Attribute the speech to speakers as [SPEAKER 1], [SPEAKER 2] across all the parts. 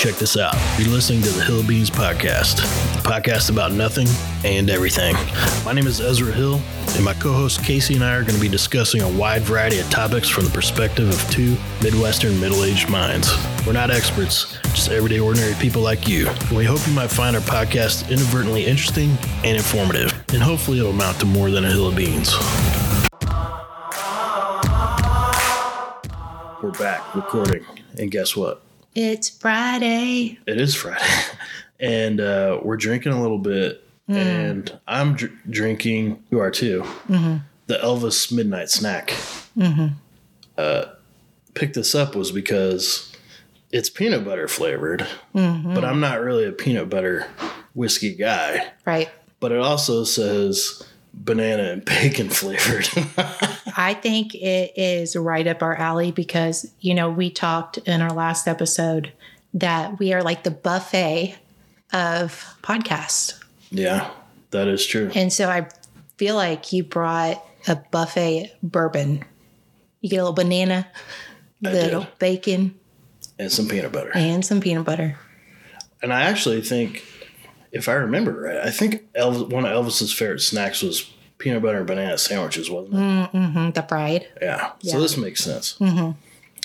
[SPEAKER 1] Check this out. You're listening to the Hill Beans Podcast, a podcast about nothing and everything. My name is Ezra Hill, and my co host Casey and I are going to be discussing a wide variety of topics from the perspective of two Midwestern middle aged minds. We're not experts, just everyday ordinary people like you. We hope you might find our podcast inadvertently interesting and informative, and hopefully it'll amount to more than a hill of beans. We're back recording, and guess what?
[SPEAKER 2] It's Friday.
[SPEAKER 1] It is Friday, and uh, we're drinking a little bit, and I'm dr- drinking. You are too. The Elvis Midnight Snack. Uh, picked this up was because it's peanut butter flavored, but I'm not really a peanut butter whiskey guy.
[SPEAKER 2] Right.
[SPEAKER 1] But it also says banana and bacon flavored.
[SPEAKER 2] I think it is right up our alley because, you know, we talked in our last episode that we are like the buffet of podcasts.
[SPEAKER 1] yeah, that is true.
[SPEAKER 2] And so I feel like you brought a buffet bourbon. You get a little banana,
[SPEAKER 1] I
[SPEAKER 2] little
[SPEAKER 1] did.
[SPEAKER 2] bacon,
[SPEAKER 1] And some peanut butter.
[SPEAKER 2] and some peanut butter.
[SPEAKER 1] And I actually think, if I remember right, I think Elvis, one of Elvis's favorite snacks was peanut butter and banana sandwiches, wasn't it?
[SPEAKER 2] hmm the fried.
[SPEAKER 1] Yeah.
[SPEAKER 2] Yeah.
[SPEAKER 1] So this makes sense. Mm-hmm.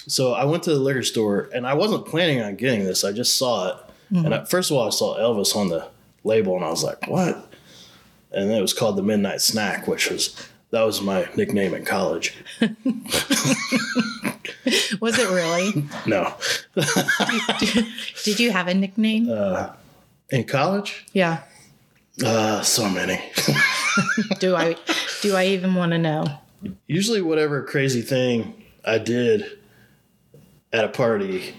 [SPEAKER 1] So I went to the liquor store, and I wasn't planning on getting this. I just saw it, mm-hmm. and I, first of all, I saw Elvis on the label, and I was like, "What?" And then it was called the Midnight Snack, which was that was my nickname in college.
[SPEAKER 2] Was it really?
[SPEAKER 1] No,
[SPEAKER 2] Did you have a nickname?
[SPEAKER 1] Uh, in college,
[SPEAKER 2] yeah.
[SPEAKER 1] uh, so many.
[SPEAKER 2] Do I do I even want to know?
[SPEAKER 1] usually whatever crazy thing I did at a party,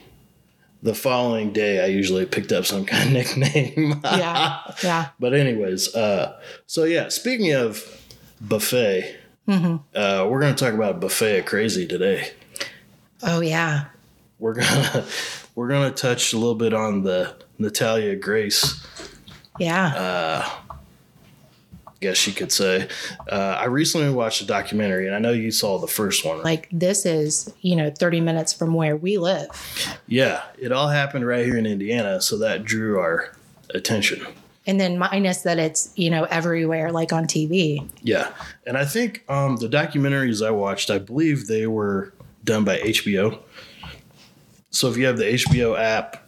[SPEAKER 1] the following day I usually picked up some kind of nickname.
[SPEAKER 2] Yeah. Yeah.
[SPEAKER 1] but anyways, uh, so yeah, speaking of buffet, uh, we're going to talk about buffet of crazy today.
[SPEAKER 2] Oh yeah.
[SPEAKER 1] We're gonna we're gonna touch a little bit on the Natalia Grace
[SPEAKER 2] Yeah.
[SPEAKER 1] Uh, guess you could say. Uh, I recently watched a documentary, and I know you saw the first one.
[SPEAKER 2] like this is, you know, 30 minutes from where we live.
[SPEAKER 1] Yeah, it all happened right here in Indiana, so that drew our attention.
[SPEAKER 2] And then minus that it's, you know, everywhere like on TV.
[SPEAKER 1] Yeah, and I think um, the documentaries I watched, I believe they were done by HBO. So if you have the HBO app,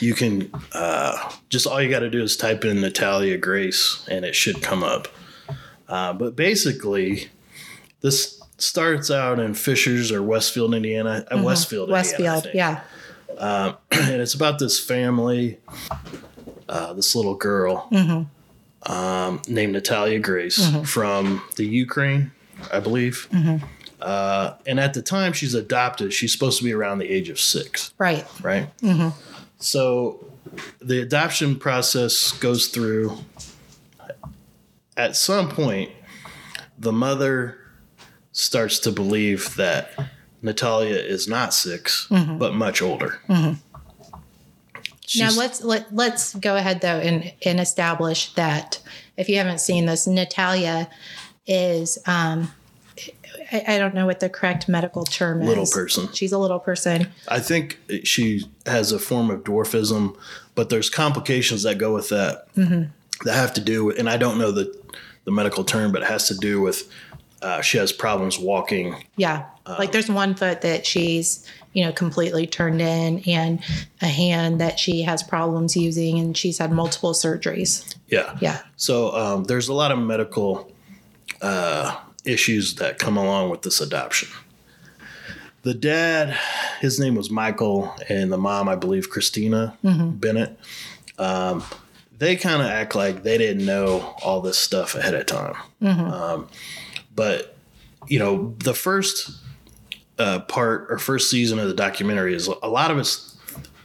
[SPEAKER 1] you can uh, just all you got to do is type in Natalia Grace, and it should come up. Uh, but basically, this starts out in Fishers or Westfield, Indiana. Uh, Westfield, Indiana, I
[SPEAKER 2] Westfield.
[SPEAKER 1] think.
[SPEAKER 2] Yeah.
[SPEAKER 1] and it's about this family, uh, this little girl um, named Natalia Grace from the Ukraine, I believe. Uh, and at the time she's adopted, she's supposed to be around the age of six,
[SPEAKER 2] Right.
[SPEAKER 1] right? So the adoption process goes through. At some point, the mother starts to believe that Natalia is not 6 but much older.
[SPEAKER 2] Now
[SPEAKER 1] She's-
[SPEAKER 2] let's let let's go ahead though and and establish that if you haven't seen this, Natalia is um I, I don't know what the correct medical term is.
[SPEAKER 1] Little person.
[SPEAKER 2] She's a little person.
[SPEAKER 1] I think she has a form of dwarfism, but there's complications that go with that that have to do with, and I don't know the the medical term, but it has to do with uh, she has problems walking.
[SPEAKER 2] Yeah.
[SPEAKER 1] Um,
[SPEAKER 2] like there's one foot that she's, you know, completely turned in and a hand that she has problems using and she's had multiple surgeries.
[SPEAKER 1] Yeah.
[SPEAKER 2] Yeah.
[SPEAKER 1] So um, there's a lot of medical uh, issues that come along with this adoption. The dad, his name was Michael, and the mom, I believe, Christina Bennett. Um, they kind of act like they didn't know all this stuff ahead of time. Um, but you know, the first uh, part or first season of the documentary is a lot of it's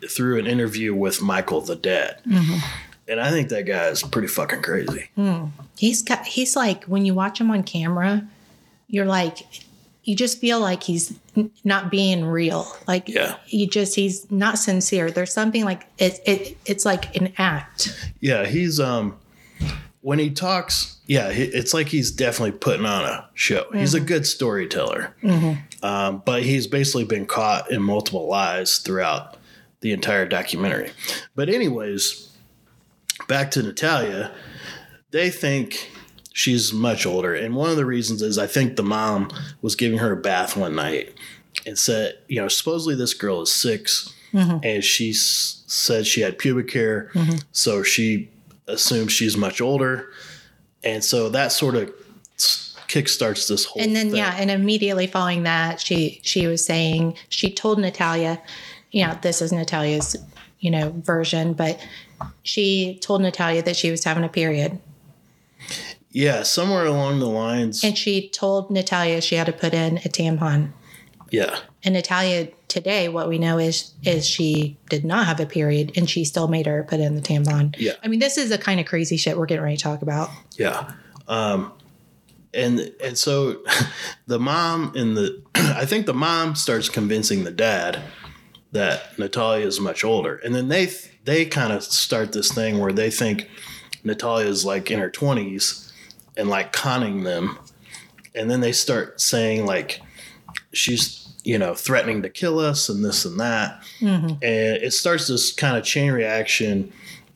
[SPEAKER 1] through an interview with Michael, the dad. And I think that guy is pretty fucking crazy.
[SPEAKER 2] He's got he's like when you watch him on camera, you're like you just feel like he's n- not being real. Like
[SPEAKER 1] Yeah.
[SPEAKER 2] you just he's not sincere. There's something like it, it it's like an act.
[SPEAKER 1] Yeah, he's um when he talks, yeah, it's like he's definitely putting on a show. He's a good storyteller, um, but he's basically been caught in multiple lies throughout the entire documentary. But anyways, back to Natalia, they think she's much older, and one of the reasons is I think the mom was giving her a bath one night and said, you know, supposedly this girl is 6 mm-hmm. and she s- said she had pubic hair, mm-hmm. so she assumes she's much older, and so that sort of kickstarts this whole.
[SPEAKER 2] and then
[SPEAKER 1] thing.
[SPEAKER 2] yeah and immediately following that she she was saying she told natalia you know this is natalia's you know version but she told natalia that she was having a period
[SPEAKER 1] yeah, somewhere along the lines,
[SPEAKER 2] and she told natalia she had to put in a tampon.
[SPEAKER 1] Yeah,
[SPEAKER 2] and natalia today what we know is is she did not have a period and she still made her put in the tampon.
[SPEAKER 1] Yeah.
[SPEAKER 2] i mean this is the kind of crazy shit we're getting ready to talk about.
[SPEAKER 1] Yeah. Um, and and so the mom and the I think the mom starts convincing the dad that Natalia is much older, and then they they kind of start this thing where they think Natalia is like in her twenties and like conning them, and then they start saying like she's you know threatening to kill us and this and that, mm-hmm. and it starts this kind of chain reaction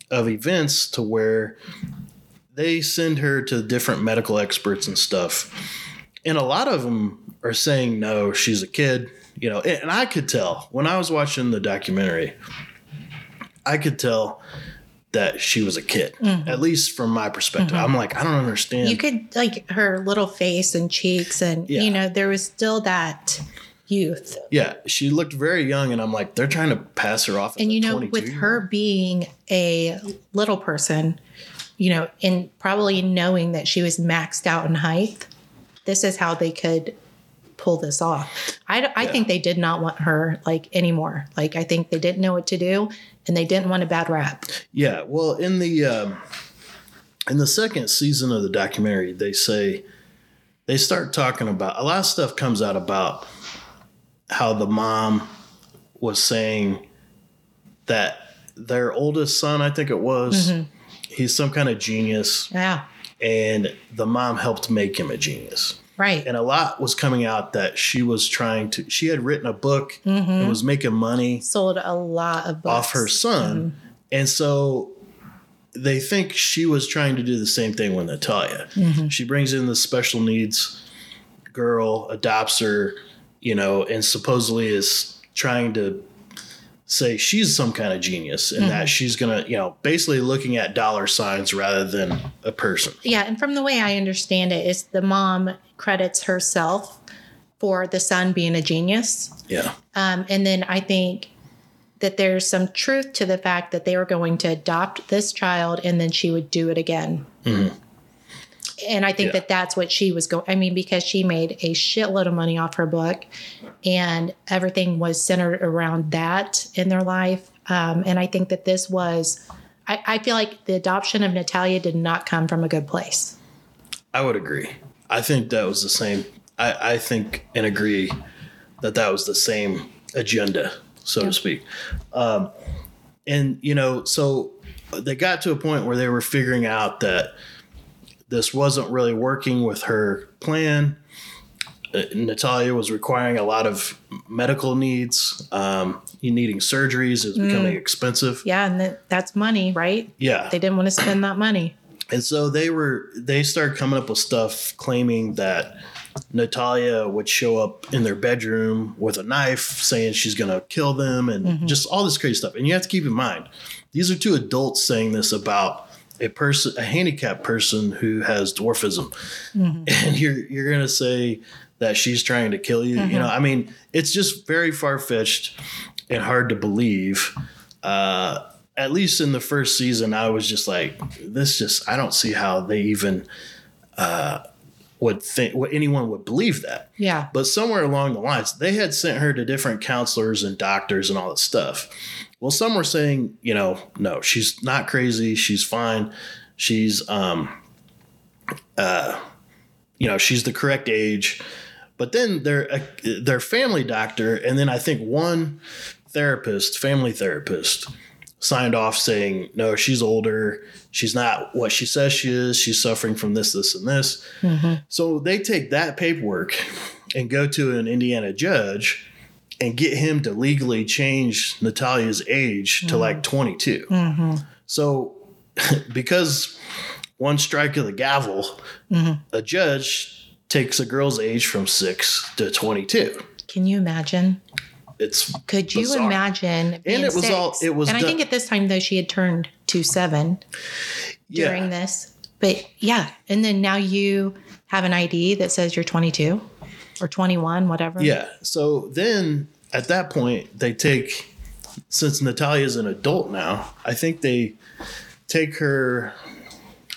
[SPEAKER 1] of events to where they send her to different medical experts and stuff. And a lot of them are saying, no, she's a kid, you know. And I could tell when I was watching the documentary, I could tell that she was a kid, mm-hmm. at least from my perspective. Mm-hmm. I'm like, I don't understand.
[SPEAKER 2] you could like her little face and cheeks and
[SPEAKER 1] Yeah.
[SPEAKER 2] you know there was still that youth
[SPEAKER 1] yeah, she looked very young, and I'm like, they're trying to pass her off. As
[SPEAKER 2] and you know
[SPEAKER 1] 22
[SPEAKER 2] with her being a little person you know and probably knowing that she was maxed out in height this is how they could pull this off. I, I
[SPEAKER 1] Yeah.
[SPEAKER 2] think they did not want her like anymore. Like i think they didn't know what to do and they didn't want a bad rap.
[SPEAKER 1] Yeah, well, in the um, in the second season of the documentary, they say they start talking about a lot of stuff comes out about how the mom was saying that their oldest son, I think it was, he's some kind of genius,
[SPEAKER 2] yeah.
[SPEAKER 1] And the mom helped make him a genius.
[SPEAKER 2] Right
[SPEAKER 1] And a lot was coming out that she was trying to. She had written a book and mm-hmm. was making money
[SPEAKER 2] sold a lot of books
[SPEAKER 1] off her son. Mm-hmm. And so they think she was trying to do the same thing with Natalia. Mm-hmm. She brings in the special needs girl, adopts her, you know, and supposedly is trying to say she's some kind of genius and that she's going to, you know, basically looking at dollar signs rather than a person.
[SPEAKER 2] Yeah, and from the way I understand it, is the mom credits herself for the son being a genius,
[SPEAKER 1] Yeah.
[SPEAKER 2] um, and then I think that there's some truth to the fact that they were going to adopt this child, and then she would do it again. And I think
[SPEAKER 1] Mm-hmm. Yeah.
[SPEAKER 2] that that's what she was going. I mean, because she made a shitload of money off her book, and everything was centered around that in their life. Um, and I think that this was. I, I feel like the adoption of Natalia did not come from a good place.
[SPEAKER 1] I would agree. I think that was the same. I, I think and agree that that was the same agenda, so to speak. Um, and you know, so they got to a point where they were figuring out that this wasn't really working with her plan. Uh, Natalia was requiring a lot of medical needs. Um, needing surgeries is becoming expensive.
[SPEAKER 2] Yeah, and that, that's money, right?
[SPEAKER 1] Yeah,
[SPEAKER 2] They didn't want to spend that money.
[SPEAKER 1] And so they were they started coming up with stuff claiming that Natalia would show up in their bedroom with a knife saying she's going to kill them and mm-hmm. just all this crazy stuff. And you have to keep in mind these are two adults saying this about a person a handicapped person who has dwarfism. Mm-hmm. And you're you're going to say that she's trying to kill you. You mm-hmm. know, I mean, it's just very far-fetched and hard to believe. Uh at least in the first season, I was just like, this just, I don't see how they even uh, would think, what anyone would believe that.
[SPEAKER 2] Yeah.
[SPEAKER 1] But somewhere along the lines, they had sent her to different counselors and doctors and all this stuff. Well, some were saying, you know, no, she's not crazy. She's fine. She's, um, uh, you know, she's the correct age. But then their uh, their family doctor, and then I think one therapist, family therapist, signed off saying, no, she's older. She's not what she says she is. She's suffering from this, this, and this. Mm-hmm. So they take that paperwork and go to an Indiana judge and get him to legally change Natalia's age to mm-hmm. like 22. Mm-hmm. So, because one strike of the gavel, a judge takes a girl's age from six to 22.
[SPEAKER 2] Can you imagine?
[SPEAKER 1] It's
[SPEAKER 2] Could you
[SPEAKER 1] Bizarre.
[SPEAKER 2] imagine? and
[SPEAKER 1] it was all- it was
[SPEAKER 2] and I think at this time though she had turned to seven during
[SPEAKER 1] yeah,
[SPEAKER 2] this. But yeah, and then now you have an ID that says you're 22 or 21, whatever.
[SPEAKER 1] yeah. So then at that point, they take since Natalia's an adult now. I think they take her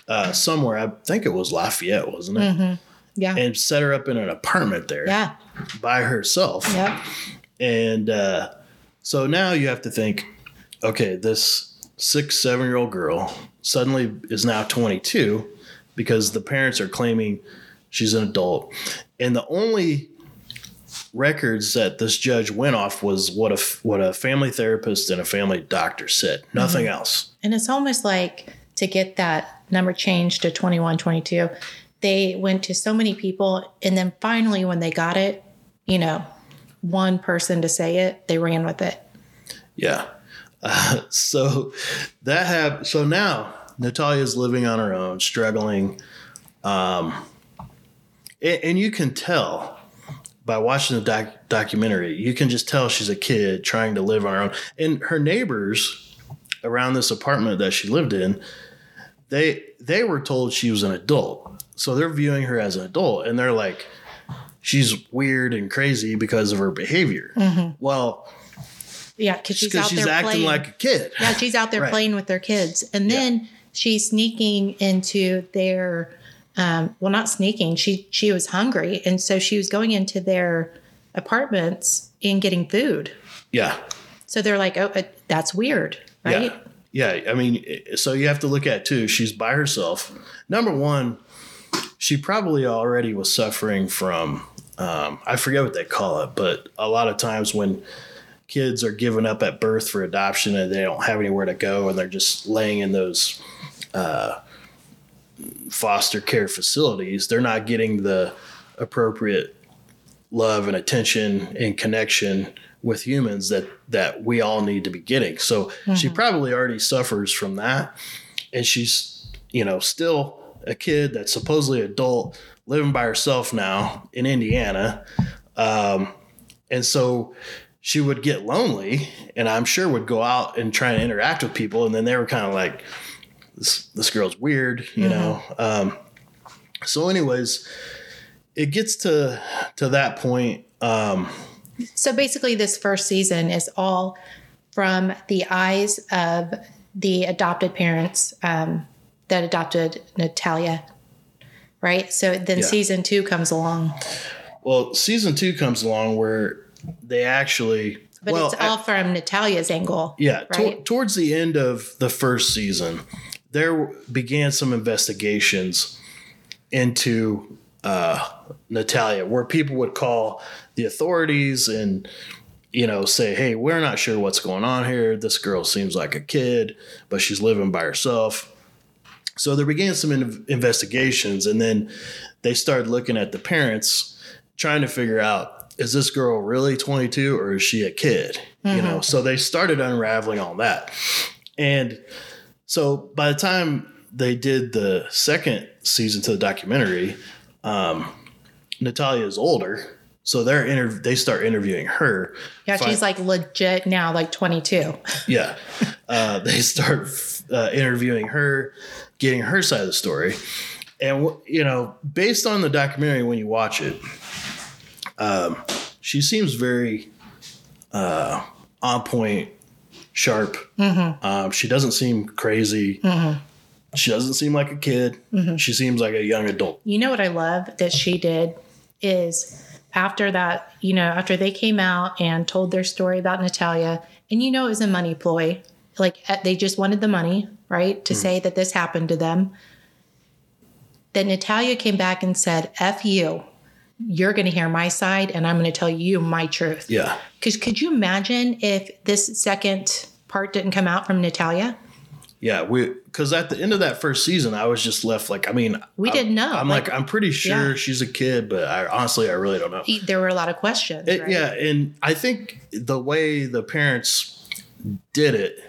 [SPEAKER 1] uh, somewhere. I think it was Lafayette, wasn't it?
[SPEAKER 2] Yeah.
[SPEAKER 1] And set her up in an apartment there
[SPEAKER 2] yeah.
[SPEAKER 1] by herself.
[SPEAKER 2] Yep.
[SPEAKER 1] And uh, so now you have to think, okay, this six, seven year old girl suddenly is now 22 because the parents are claiming she's an adult. And the only records that this judge went off was what a what a family therapist and a family doctor said. Nothing else.
[SPEAKER 2] And it's almost like to get that number changed to 21, 22, they went to so many people. And then finally, when they got it, you know, one person to say it, they ran with it.
[SPEAKER 1] Yeah. Uh, so that have so now Natalia's living on her own, struggling. Um, and, and you can tell by watching the doc- documentary, you can just tell she's a kid trying to live on her own. And her neighbors around this apartment that she lived in, they they were told she was an adult. So they're viewing her as an adult and they're like she's weird and crazy because of her behavior. Well,
[SPEAKER 2] Yeah, because she's out
[SPEAKER 1] she's
[SPEAKER 2] there
[SPEAKER 1] acting
[SPEAKER 2] playing.
[SPEAKER 1] like a kid.
[SPEAKER 2] yeah, she's out there
[SPEAKER 1] Right.
[SPEAKER 2] playing with their kids, and then she's sneaking into their. Um, well, not sneaking. She she was hungry, and so she was going into their apartments and getting food.
[SPEAKER 1] Yeah.
[SPEAKER 2] So they're like, "Oh, uh, that's weird, right?"
[SPEAKER 1] Yeah. Yeah. I mean, so you have to look at too. She's by herself. Number one, she probably already was suffering from, um, I forget what they call it, but a lot of times when kids are given up at birth for adoption and they don't have anywhere to go and they're just laying in those uh, foster care facilities, they're not getting the appropriate love and attention and connection with humans that that we all need to be getting. So she probably already suffers from that and she's you know still a kid that's supposedly adult living by herself now in Indiana. Um, and so she would get lonely and I'm sure would go out and try and interact with people and then they were kind of like this this girl's weird, you know. Um, so anyways, it gets to to that point um,
[SPEAKER 2] So basically, this first season is all from the eyes of the adopted parents um, that adopted Natalia, right? So then
[SPEAKER 1] Yeah.
[SPEAKER 2] season two comes along,
[SPEAKER 1] Well, season two comes along where they actually.
[SPEAKER 2] but
[SPEAKER 1] well,
[SPEAKER 2] it's all from Natalia's angle.
[SPEAKER 1] yeah. to-
[SPEAKER 2] right?
[SPEAKER 1] towards the end of the first season, there began some investigations into uh, Natalia, where people would call the authorities and you know say, "Hey, we're not sure what's going on here. This girl seems like a kid, but she's living by herself." So there began some in- investigations, and then they started looking at the parents, trying to figure out is this girl really 22 or is she a kid? You know, so they started unraveling all that. And so by the time they did the second season to the documentary, um, Natalia is older. So they're interv- they start interviewing her.
[SPEAKER 2] Yeah, she's like legit now, like 22.
[SPEAKER 1] yeah. Uh, they start uh, interviewing her, getting her side of the story. And, you know, based on the documentary, when you watch it, um, she seems very uh, on point, sharp. Um, she doesn't seem crazy. She doesn't seem like a kid. She seems like a young adult.
[SPEAKER 2] You know what I love that she did is after that, you know, after they came out and told their story about Natalia, and you know it was a money ploy. Like uh, they just wanted the money, right? To say that this happened to them. Then Natalia came back and said, F you. You're going to hear my side, and I'm going to tell you my truth.
[SPEAKER 1] Yeah.
[SPEAKER 2] Because could you imagine if this second part didn't come out from Natalia?
[SPEAKER 1] Yeah, we because at the end of that first season, I was just left like, I mean,
[SPEAKER 2] We
[SPEAKER 1] I'm-
[SPEAKER 2] didn't know,
[SPEAKER 1] I'm
[SPEAKER 2] like-
[SPEAKER 1] like, I'm pretty sure
[SPEAKER 2] Yeah.
[SPEAKER 1] she's a kid, but I honestly, I really don't know.
[SPEAKER 2] He- there were a lot of questions.
[SPEAKER 1] It-
[SPEAKER 2] right?
[SPEAKER 1] Yeah, and I think the way the parents did it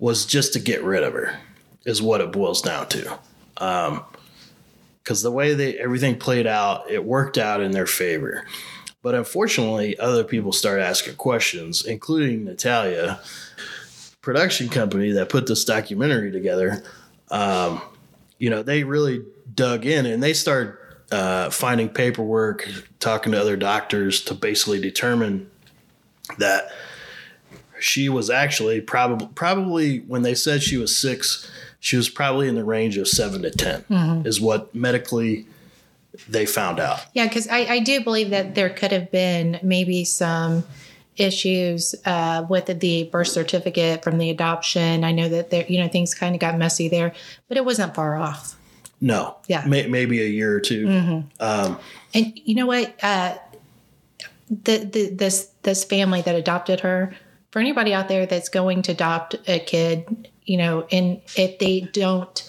[SPEAKER 1] was just to get rid of her, is what it boils down to. Because the way they everything played out, it worked out in their favor. But unfortunately, other people started asking questions, including Natalia, production company that put this documentary together. Um, you know, they really dug in and they started uh, finding paperwork, talking to other doctors to basically determine that she was actually probably probably when they said she was six, she was probably in the range of seven to 10 is what medically they found out.
[SPEAKER 2] Yeah, because I, I do believe that there could have been maybe some issues uh, with the birth certificate from the adoption. I know that there, you know, things kind of got messy there, but it wasn't far off.
[SPEAKER 1] No,
[SPEAKER 2] Yeah.
[SPEAKER 1] may, maybe a year or 2 Um,
[SPEAKER 2] And you know what? Uh, the, the this this family that adopted her. For anybody out there that's going to adopt a kid, you know, and if they don't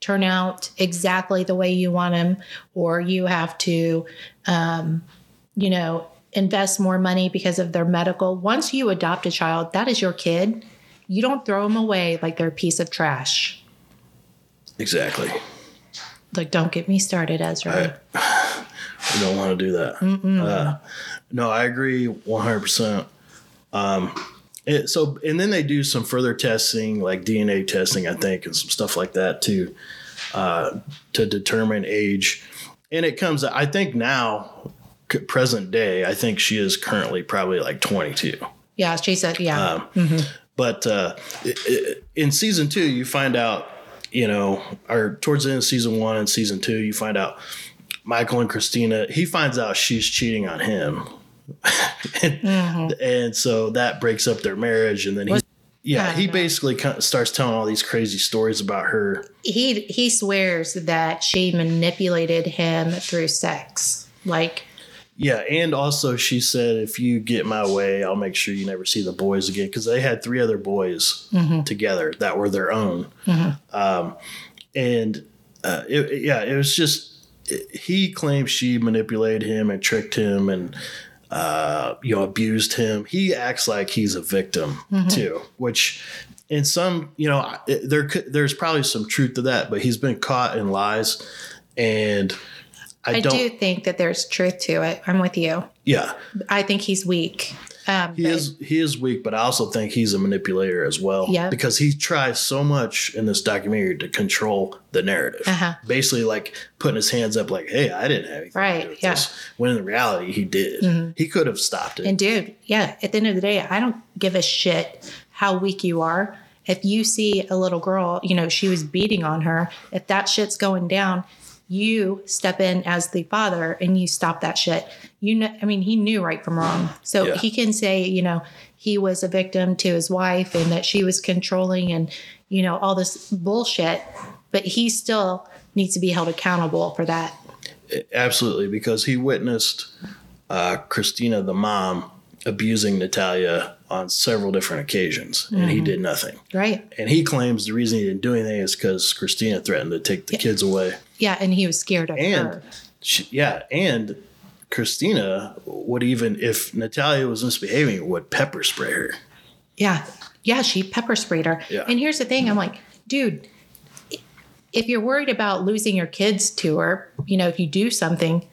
[SPEAKER 2] turn out exactly the way you want them, or you have to, um, you know, invest more money because of their medical. Once you adopt a child, that is your kid. You don't throw them away like they're a piece of trash.
[SPEAKER 1] exactly.
[SPEAKER 2] Like, don't get me started, Ezra.
[SPEAKER 1] I don't want to do that. Uh, no, I agree 100%. Um, it, so, and then they do some further testing, like DNA testing, I think, and some stuff like that to uh, to determine age. And it comes, I think now, present day, I think she is currently probably like 22.
[SPEAKER 2] yeah, she said, yeah.
[SPEAKER 1] But uh, i- i- in season two, you find out, you know, or towards the end of season one and season two, you find out Michael and Christina, he finds out she's cheating on him. And, and so that breaks up their marriage. And then he, yeah, he basically starts telling all these crazy stories about her.
[SPEAKER 2] he he swears that she manipulated him through sex. Like,
[SPEAKER 1] Yeah. And also, she said, if you get my way, I'll make sure you never see the boys again. Because they had three other boys together that were their own. Um, and uh, it, yeah, it was just he claims she manipulated him and tricked him and uh, you know abused him. He acts like he's a victim too, which in some you know there could, there's probably some truth to that, but he's been caught in lies, and I,
[SPEAKER 2] I, do think that there's truth to it. I'm with you.
[SPEAKER 1] yeah,
[SPEAKER 2] I think he's weak. Um,
[SPEAKER 1] he
[SPEAKER 2] but-
[SPEAKER 1] is he is weak, but I also think he's a manipulator as well.
[SPEAKER 2] Yeah.
[SPEAKER 1] because he tries so much in this documentary to control the narrative.
[SPEAKER 2] Uh-huh.
[SPEAKER 1] Basically, like putting his hands up, like, "Hey, I didn't have anything
[SPEAKER 2] Right,
[SPEAKER 1] to do with
[SPEAKER 2] yeah. Mm-hmm.
[SPEAKER 1] this." When in reality, he did. He could have stopped it.
[SPEAKER 2] And dude, yeah, at the end of the day, I don't give a shit how weak you are. If you see a little girl, you know, she was beating on her, if that shit's going down, you step in as the father and you stop that shit. You know, I mean, he knew right from wrong. So
[SPEAKER 1] Yeah.
[SPEAKER 2] he can say, you know, he was a victim to his wife and that she was controlling and, you know, all this bullshit, but he still needs to be held accountable for that.
[SPEAKER 1] Absolutely, because he witnessed uh, Christina, the mom, abusing Natalia on several different occasions, and
[SPEAKER 2] Mm-hmm.
[SPEAKER 1] he did nothing.
[SPEAKER 2] Right.
[SPEAKER 1] And he claims the reason he didn't do anything is because Christina threatened to take the kids away.
[SPEAKER 2] Yeah. And he was scared of
[SPEAKER 1] And
[SPEAKER 2] her.
[SPEAKER 1] she, yeah, and Christina would even, if Natalia was misbehaving, would pepper spray her.
[SPEAKER 2] Yeah. Yeah, she pepper sprayed her.
[SPEAKER 1] Yeah.
[SPEAKER 2] And here's the thing I'm like, dude, if you're worried about losing your kids to her, you know, if you do something,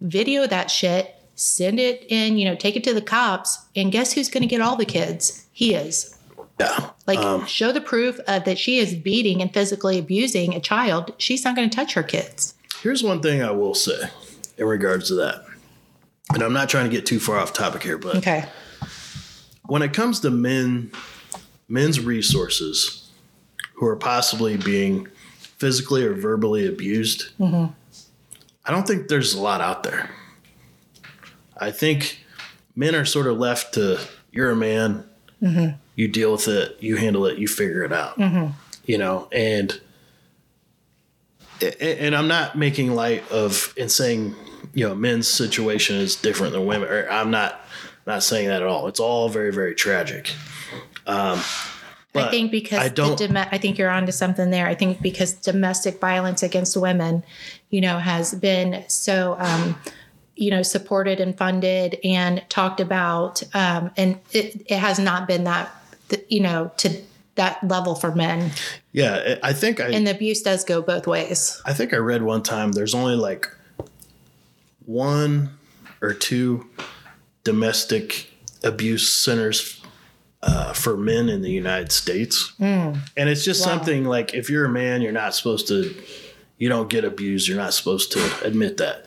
[SPEAKER 2] video that shit, send it in, you know, take it to the cops, and guess who's going to get all the kids? He is.
[SPEAKER 1] Yeah,
[SPEAKER 2] Like, um, show the proof of that she is beating and physically abusing a child. She's not going to touch her kids.
[SPEAKER 1] Here's one thing I will say in regards to that, and I'm not trying to get too far off topic here, but
[SPEAKER 2] Okay.
[SPEAKER 1] when it comes to men men's resources who are possibly being physically or verbally abused mm-hmm. i don't think there's a lot out there i think men are sort of left to you're a man mm-hmm. You deal with it you handle it you figure it out you know and and i'm not making light of and saying you know men's situation is different than women or i'm not not saying that at all it's all very very tragic um
[SPEAKER 2] I think because
[SPEAKER 1] I don't.
[SPEAKER 2] Dom- I think you're onto something there. I think because domestic violence against women, you know, has been so, um, you know, supported and funded and talked about, um, and it, it has not been that, you know, to that level for men.
[SPEAKER 1] yeah, I think I.
[SPEAKER 2] And the abuse does go both ways.
[SPEAKER 1] I think I read one time there's only like one or two domestic abuse centers uh, for men in the United States. And it's just
[SPEAKER 2] Wow.
[SPEAKER 1] something like if you're a man, you're not supposed to, you don't get abused. You're not supposed to admit that.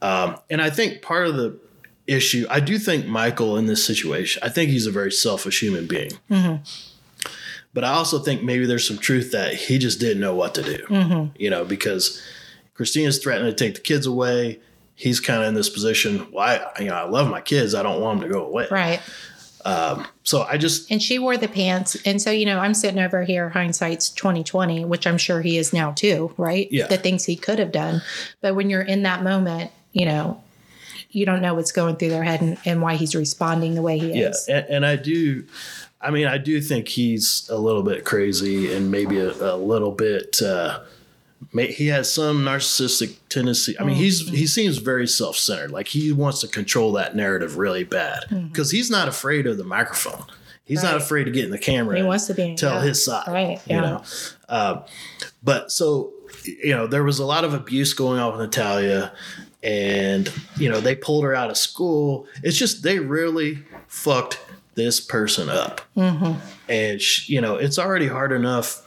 [SPEAKER 1] Um, and I think part of the issue, I do think Michael in this situation, I think he's a very selfish human being. Mm-hmm. But I also think maybe there's some truth that he just didn't know what to do, mm-hmm. you know, because Christina's threatening to take the kids away. He's kind of in this position. Well, I, you know, I love my kids. I don't want them to go away.
[SPEAKER 2] Right.
[SPEAKER 1] Um, so I just,
[SPEAKER 2] And she wore the pants. And so, you know, I'm sitting over here, hindsight's 2020, which I'm sure he is now too, right?
[SPEAKER 1] Yeah.
[SPEAKER 2] The things he could have done. But when you're in that moment, you know, you don't know what's going through their head and, and why he's responding the way he
[SPEAKER 1] yeah.
[SPEAKER 2] is.
[SPEAKER 1] And, and I do, I mean, I do think he's a little bit crazy and maybe a, a little bit, uh, he has some narcissistic tendency. I mean, he's he seems very self centered. Like he wants to control that narrative really bad because he's not afraid of the microphone. He's not afraid to get in the camera.
[SPEAKER 2] He
[SPEAKER 1] and
[SPEAKER 2] wants to be-
[SPEAKER 1] tell
[SPEAKER 2] yeah.
[SPEAKER 1] his side.
[SPEAKER 2] Right,
[SPEAKER 1] You
[SPEAKER 2] yeah.
[SPEAKER 1] know. Um, but so you know, there was a lot of abuse going on with Natalia, and you know they pulled her out of school. It's just they really fucked this person up, mm-hmm. and sh- you know it's already hard enough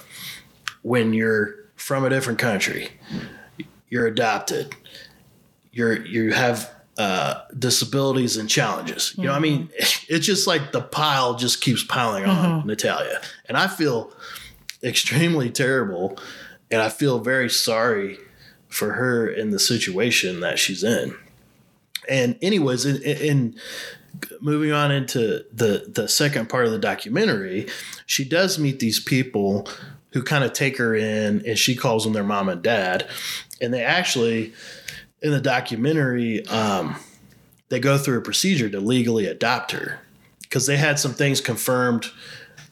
[SPEAKER 1] when you're from a different country, you're adopted, you're you have uh, disabilities and challenges. You know, I mean, mm-hmm. it's just like the pile just keeps piling on mm-hmm. Natalia, and I feel extremely terrible, and I feel very sorry for her in the situation that she's in. And anyways, in, in moving on into the the second part of the documentary, she does meet these people who kind of take her in, and she calls them their mom and dad, and they actually in the documentary um, they go through a procedure to legally adopt her because they had some things confirmed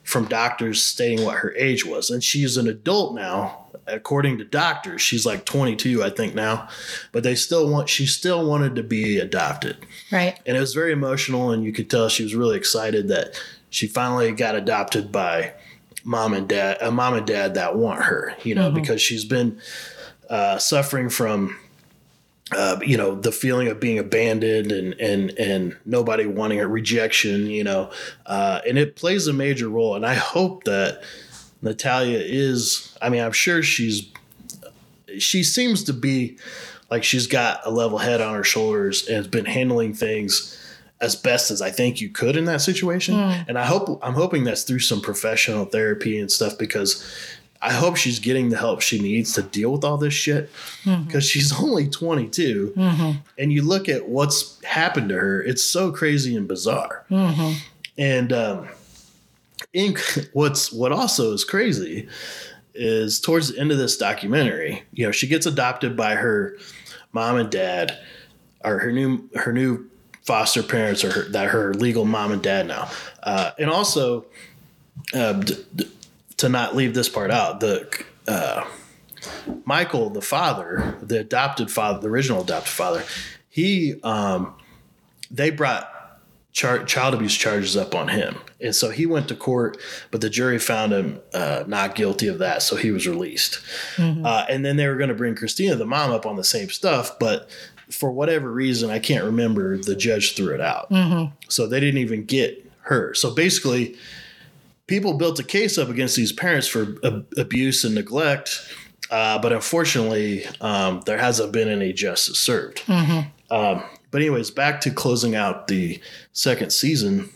[SPEAKER 1] from doctors stating what her age was, and she's an adult now. According to doctors, she's like 22, I think now, but they still want she still wanted to be adopted.
[SPEAKER 2] Right.
[SPEAKER 1] and it was very emotional and you could tell she was really excited that she finally got adopted by mom and dad a mom and dad that want her you know because she's been uh, suffering from uh, you know the feeling of being abandoned and and and nobody wanting her rejection you know uh, and it plays a major role. And i hope that natalia is i mean i'm sure she's she seems to be like she's got a level head on her shoulders and has been handling things as best as I think you could in that situation. Hmm. And I hope I'm hoping that's through some professional therapy and stuff because I hope she's getting the help she needs to deal with all this shit mm-hmm. because she's only 22 mm-hmm. and you look at what's happened to her it's so crazy and bizarre. Mm-hmm. And um, in, what's what also is crazy is towards the end of this documentary you know she gets adopted by her mom and dad or her new her new foster parents or her, that her legal mom and dad now uh, and also uh, d- d- to not leave this part out the uh, michael the father the adopted father the original adopted father he um, they brought char- child abuse charges up on him. And so he went to court but the jury found him uh, not guilty of that. So he was released. Uh, and then they were going to bring christina the mom up on the same stuff but for whatever reason i can't remember the judge threw it out. So they didn't even get her. So basically people built a case up against these parents for ab- abuse and neglect uh, but unfortunately um, there hasn't been any justice served. Um, but anyways, back to closing out the second season.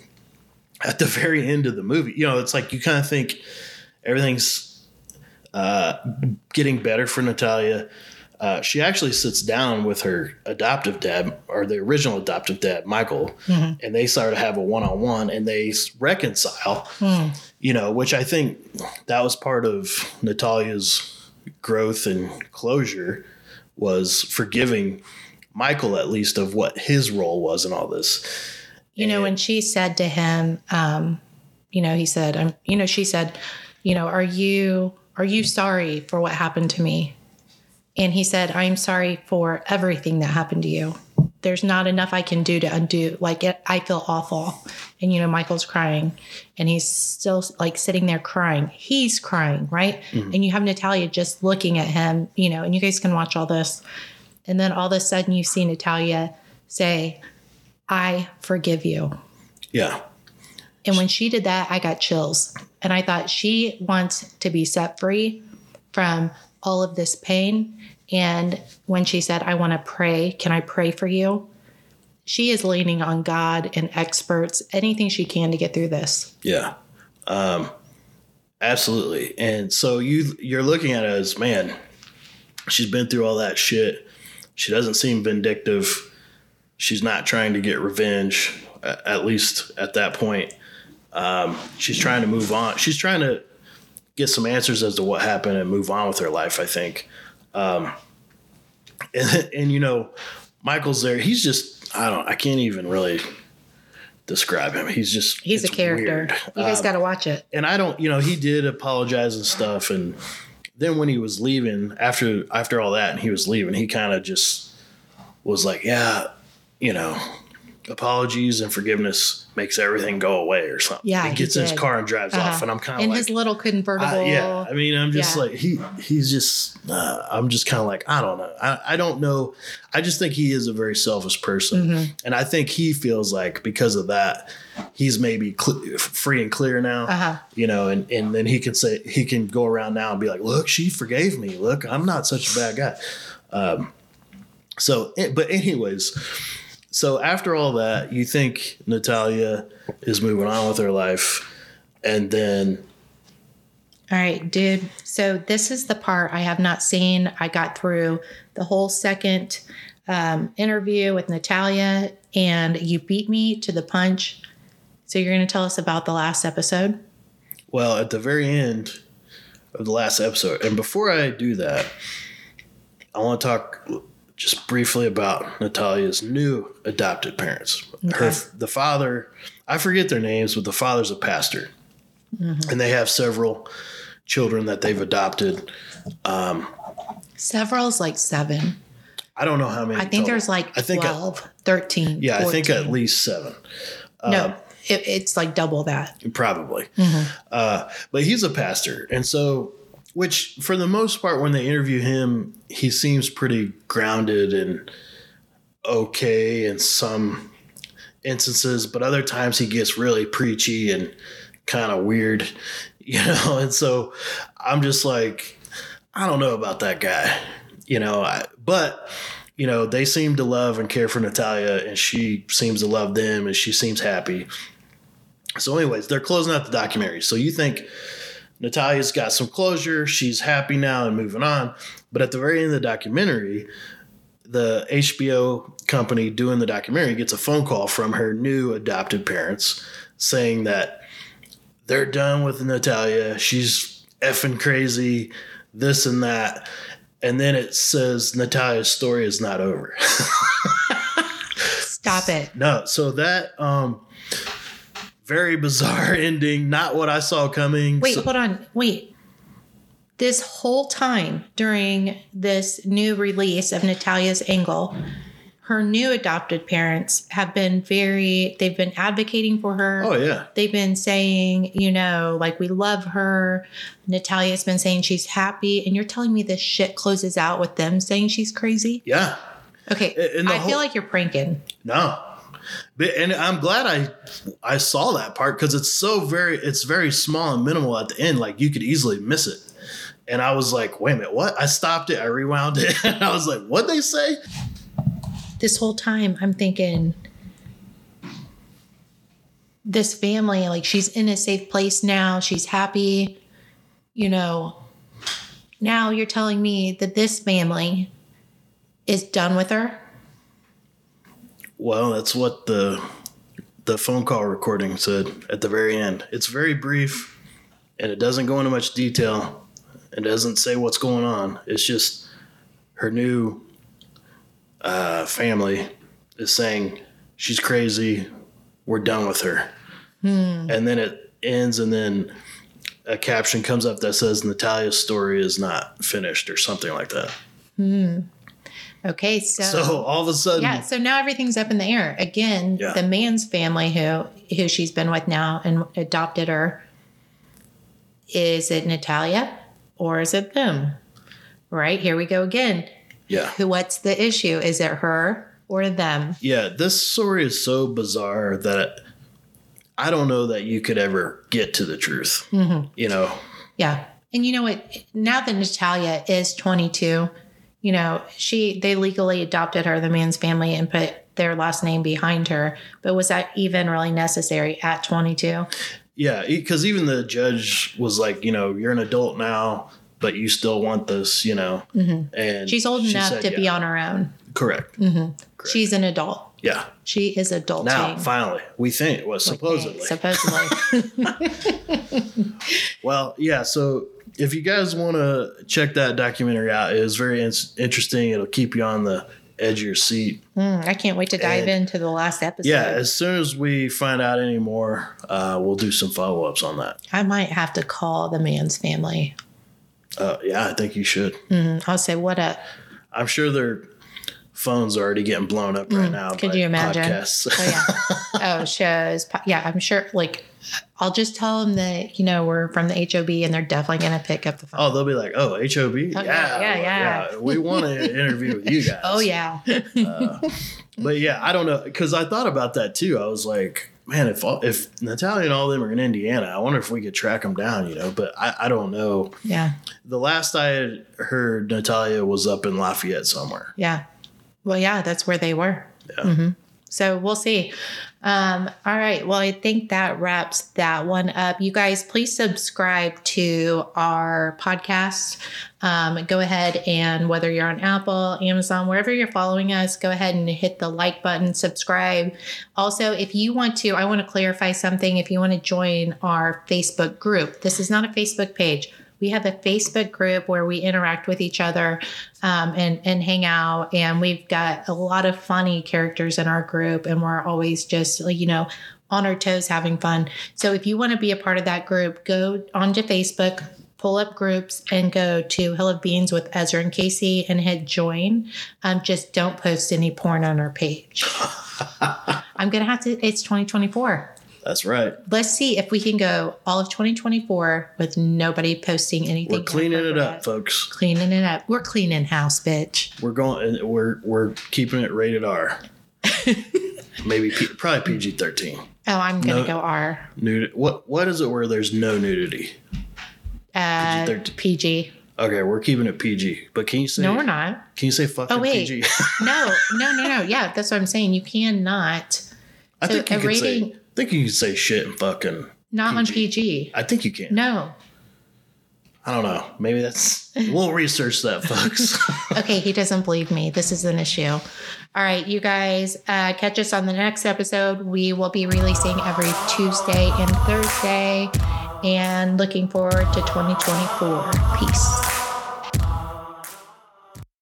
[SPEAKER 1] At the very end of the movie, you know, it's like you kind of think everything's uh, getting better for Natalia. Uh, she actually sits down with her adoptive dad, or the original adoptive dad, Michael, and they start to have a one-on-one, and they reconcile. You know, which I think that was part of Natalia's growth and closure was forgiving Michael at least of what his role was in all this.
[SPEAKER 2] You know, when she said to him, um, you know, he said, I'm, you know, she said, you know, are you, are you sorry for what happened to me? And he said, I'm sorry for everything that happened to you. There's not enough I can do to undo. Like, it, I feel awful. And, you know, Michael's crying and he's still like sitting there crying. He's crying, right? And you have Natalia just looking at him, you know, and you guys can watch all this. And then all of a sudden you see Natalia say, I forgive you.
[SPEAKER 1] Yeah.
[SPEAKER 2] And when she did that, I got chills. And I thought she wants to be set free from all of this pain. And when she said, I want to pray, can I pray for you? She is leaning on God and experts, anything she can to get through this.
[SPEAKER 1] Yeah. Um, absolutely. And so you you're looking at it as man, she's been through all that shit. She doesn't seem vindictive. She's not trying to get revenge, at least at that point. Um, she's trying to move on. She's trying to get some answers as to what happened and move on with her life, I think. Um, and, and you know, Michael's there. He's just I don't I can't even really describe him. He's just
[SPEAKER 2] He's a character.
[SPEAKER 1] weird.
[SPEAKER 2] You guys
[SPEAKER 1] Um,
[SPEAKER 2] got to watch it.
[SPEAKER 1] and I don't, you know, he did apologize and stuff, and then when he was leaving after after all that, and he was leaving, he kind of just was like, yeah, you know, apologies and forgiveness makes everything go away or something.
[SPEAKER 2] Yeah,
[SPEAKER 1] he
[SPEAKER 2] he
[SPEAKER 1] gets in his car and drives
[SPEAKER 2] Uh-huh.
[SPEAKER 1] off, and I'm kind
[SPEAKER 2] In
[SPEAKER 1] of like,
[SPEAKER 2] his little convertible.
[SPEAKER 1] I- yeah, I mean, I'm just
[SPEAKER 2] Yeah.
[SPEAKER 1] like he he's just uh, I'm just kind of like I don't know. I, I don't know. I just think he is a very selfish person,
[SPEAKER 2] Mm-hmm.
[SPEAKER 1] and I think he feels like because of that, he's maybe cl- free and clear now.
[SPEAKER 2] Uh-huh.
[SPEAKER 1] You know, and and then he can say he can go around now and be like, look, she forgave me. Look, I'm not such a bad guy. Um, so, eh, but anyways. So after all that, you think Natalia is moving on with her life, and then
[SPEAKER 2] All right, dude. So this is the part I have not seen. I got through the whole second um, interview with Natalia, and you beat me to the punch. So you're going to tell us about the last episode?
[SPEAKER 1] Well, at the very end of the last episode, and before I do that, I want to talk just briefly about Natalia's new adopted parents. Her the father, I forget their names, but the father's a pastor, mm-hmm. and they have several children that they've adopted.
[SPEAKER 2] Um, Several's like seven.
[SPEAKER 1] I don't know how many.
[SPEAKER 2] I think
[SPEAKER 1] total.
[SPEAKER 2] there's like
[SPEAKER 1] I think I-
[SPEAKER 2] 12, 13.
[SPEAKER 1] yeah, I think at least seven.
[SPEAKER 2] Uh, no, it, it's like double that.
[SPEAKER 1] probably. Mm-hmm. Uh, but he's a pastor, and so which for the most part, when they interview him, he seems pretty grounded and okay in some instances, but other times he gets really preachy and kind of weird, you know. And so I'm just like, I don't know about that guy, you know. I, but you know, they seem to love and care for Natalia, and she seems to love them, and she seems happy. So, anyways, they're closing out the documentary. So you think Natalia's got some closure, she's happy now and moving on. But at the very end of the documentary, the HBO company doing the documentary gets a phone call from her new adopted parents saying that they're done with Natalia. She's effing crazy, this and that. And then it says Natalia's story is not over.
[SPEAKER 2] Stop it.
[SPEAKER 1] No, so that um very bizarre ending, not what I saw coming.
[SPEAKER 2] Wait,
[SPEAKER 1] So-
[SPEAKER 2] hold on. Wait. This whole time during this new release of Natalia's Angle, her new adopted parents have been very, they've been advocating for her.
[SPEAKER 1] oh yeah.
[SPEAKER 2] They've been saying, you know, like we love her. Natalia's been saying she's happy. And you're telling me this shit closes out with them saying she's crazy?
[SPEAKER 1] Yeah.
[SPEAKER 2] Okay. I
[SPEAKER 1] whole-
[SPEAKER 2] feel like you're pranking.
[SPEAKER 1] No. And I'm glad I I saw that part because it's so very it's very small and minimal at the end. Like you could easily miss it. And I was like, wait a minute, what? I stopped it, I rewound it, and I was like, what'd they say?
[SPEAKER 2] this whole time I'm thinking this family, like she's in a safe place now, she's happy, you know. Now you're telling me that this family is done with her?
[SPEAKER 1] Well, that's what the the phone call recording said at the very end. It's very brief and it doesn't go into much detail. It doesn't say what's going on. It's just her new uh, family is saying she's crazy. We're done with her. And then it ends and then a caption comes up that says Natalia's story is not finished or something like that.
[SPEAKER 2] Okay, so,
[SPEAKER 1] So all of a sudden,
[SPEAKER 2] yeah, so now everything's up in the air again.
[SPEAKER 1] Yeah.
[SPEAKER 2] The man's family, who who she's been with now and adopted her, is it Natalia or is it them? Right here we go again.
[SPEAKER 1] yeah,
[SPEAKER 2] Who? What's the issue? Is it her or them?
[SPEAKER 1] yeah. This story is so bizarre that I don't know that you could ever get to the truth.
[SPEAKER 2] Mm-hmm.
[SPEAKER 1] You know,
[SPEAKER 2] Yeah. And you know what? Now that Natalia is 22, you know, she they legally adopted her, the Mans family, and put their last name behind her. But was that even really necessary at 22?
[SPEAKER 1] yeah, because even the judge was like, you know, you're an adult now, but you still want this, you know, and
[SPEAKER 2] Mm-hmm. She's old
[SPEAKER 1] she
[SPEAKER 2] enough
[SPEAKER 1] said
[SPEAKER 2] to be on her own.
[SPEAKER 1] correct.
[SPEAKER 2] She's an adult.
[SPEAKER 1] Yeah.
[SPEAKER 2] She is adulting.
[SPEAKER 1] Now, finally, we think well, supposedly.
[SPEAKER 2] Supposedly.
[SPEAKER 1] Well, yeah. So if you guys want to check that documentary out, it is very in- interesting. It'll keep you on the edge of your seat.
[SPEAKER 2] Mm, I can't wait to dive
[SPEAKER 1] And-
[SPEAKER 2] into the last episode.
[SPEAKER 1] Yeah. As soon as we find out any more, uh, we'll do some follow ups on that.
[SPEAKER 2] I might have to call the Mans family.
[SPEAKER 1] Uh, yeah, I think you should.
[SPEAKER 2] Mm, I'll say, what up?
[SPEAKER 1] I'm sure their phones are already getting blown up right now.
[SPEAKER 2] Mm, could
[SPEAKER 1] by
[SPEAKER 2] you imagine?
[SPEAKER 1] Podcasts.
[SPEAKER 2] Oh yeah. oh shows. Yeah, I'm sure. Like, I'll just tell them that you know we're from the HOB, and they're definitely gonna pick up the phone.
[SPEAKER 1] oh, they'll be like, "Oh, HOB, yeah,
[SPEAKER 2] yeah, yeah, yeah.
[SPEAKER 1] We want to interview with you guys.
[SPEAKER 2] Oh yeah.
[SPEAKER 1] But yeah, I don't know because I thought about that too. I was like, man, if all, if Natalia and all them are in Indiana, I wonder if we could track them down, you know. But I, I don't know.
[SPEAKER 2] yeah.
[SPEAKER 1] The last I had heard, Natalia was up in Lafayette somewhere.
[SPEAKER 2] Yeah. Well, yeah, that's where they were.
[SPEAKER 1] Yeah.
[SPEAKER 2] hmm So we'll see. Um, all right. Well, I think that wraps that one up. You guys, please subscribe to our podcast. Um, go ahead and whether you're on Apple, Amazon, wherever you're following us, go ahead and hit the like button, subscribe. Also, if you want to, I want to clarify something. If you want to join our Facebook group, this is not a Facebook page. We have a Facebook group where we interact with each other um, and and hang out, and we've got a lot of funny characters in our group, and we're always just you know on our toes having fun. So if you want to be a part of that group, go onto Facebook, pull up groups, and go to Hill of Beans with Ezra and Casey and hit join. Um, just don't post any porn on our page. I'm gonna have to. It's 2024
[SPEAKER 1] That's right.
[SPEAKER 2] let's see if we can go all of 2024 with nobody posting anything.
[SPEAKER 1] We're cleaning it up, folks.
[SPEAKER 2] Cleaning it up. We're cleaning house, bitch.
[SPEAKER 1] We're going. We're we're keeping it rated R. Maybe P, probably PG thirteen.
[SPEAKER 2] Oh, I'm gonna
[SPEAKER 1] No.
[SPEAKER 2] go R.
[SPEAKER 1] Nudity. What what is it where there's no nudity?
[SPEAKER 2] Uh,
[SPEAKER 1] PG-13.
[SPEAKER 2] PG.
[SPEAKER 1] Okay, we're keeping it PG. But can you say?
[SPEAKER 2] No, we're not.
[SPEAKER 1] Can you say fucking
[SPEAKER 2] Oh, wait.
[SPEAKER 1] PG?
[SPEAKER 2] No, no, no, no. Yeah, that's what I'm saying. You cannot.
[SPEAKER 1] I
[SPEAKER 2] So
[SPEAKER 1] think you
[SPEAKER 2] a
[SPEAKER 1] could say. Think you can say shit and fucking.
[SPEAKER 2] Not on
[SPEAKER 1] PG.
[SPEAKER 2] PG.
[SPEAKER 1] I think you can.
[SPEAKER 2] No.
[SPEAKER 1] I don't know. Maybe that's. We'll research that, folks.
[SPEAKER 2] Okay, he doesn't believe me. This is an issue. All right, you guys, uh, catch us on the next episode. We will be releasing every Tuesday and Thursday, and looking forward to 2024. Peace.